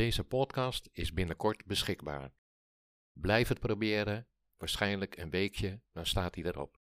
Deze podcast is binnenkort beschikbaar. Blijf het proberen, waarschijnlijk een weekje, dan staat hij erop.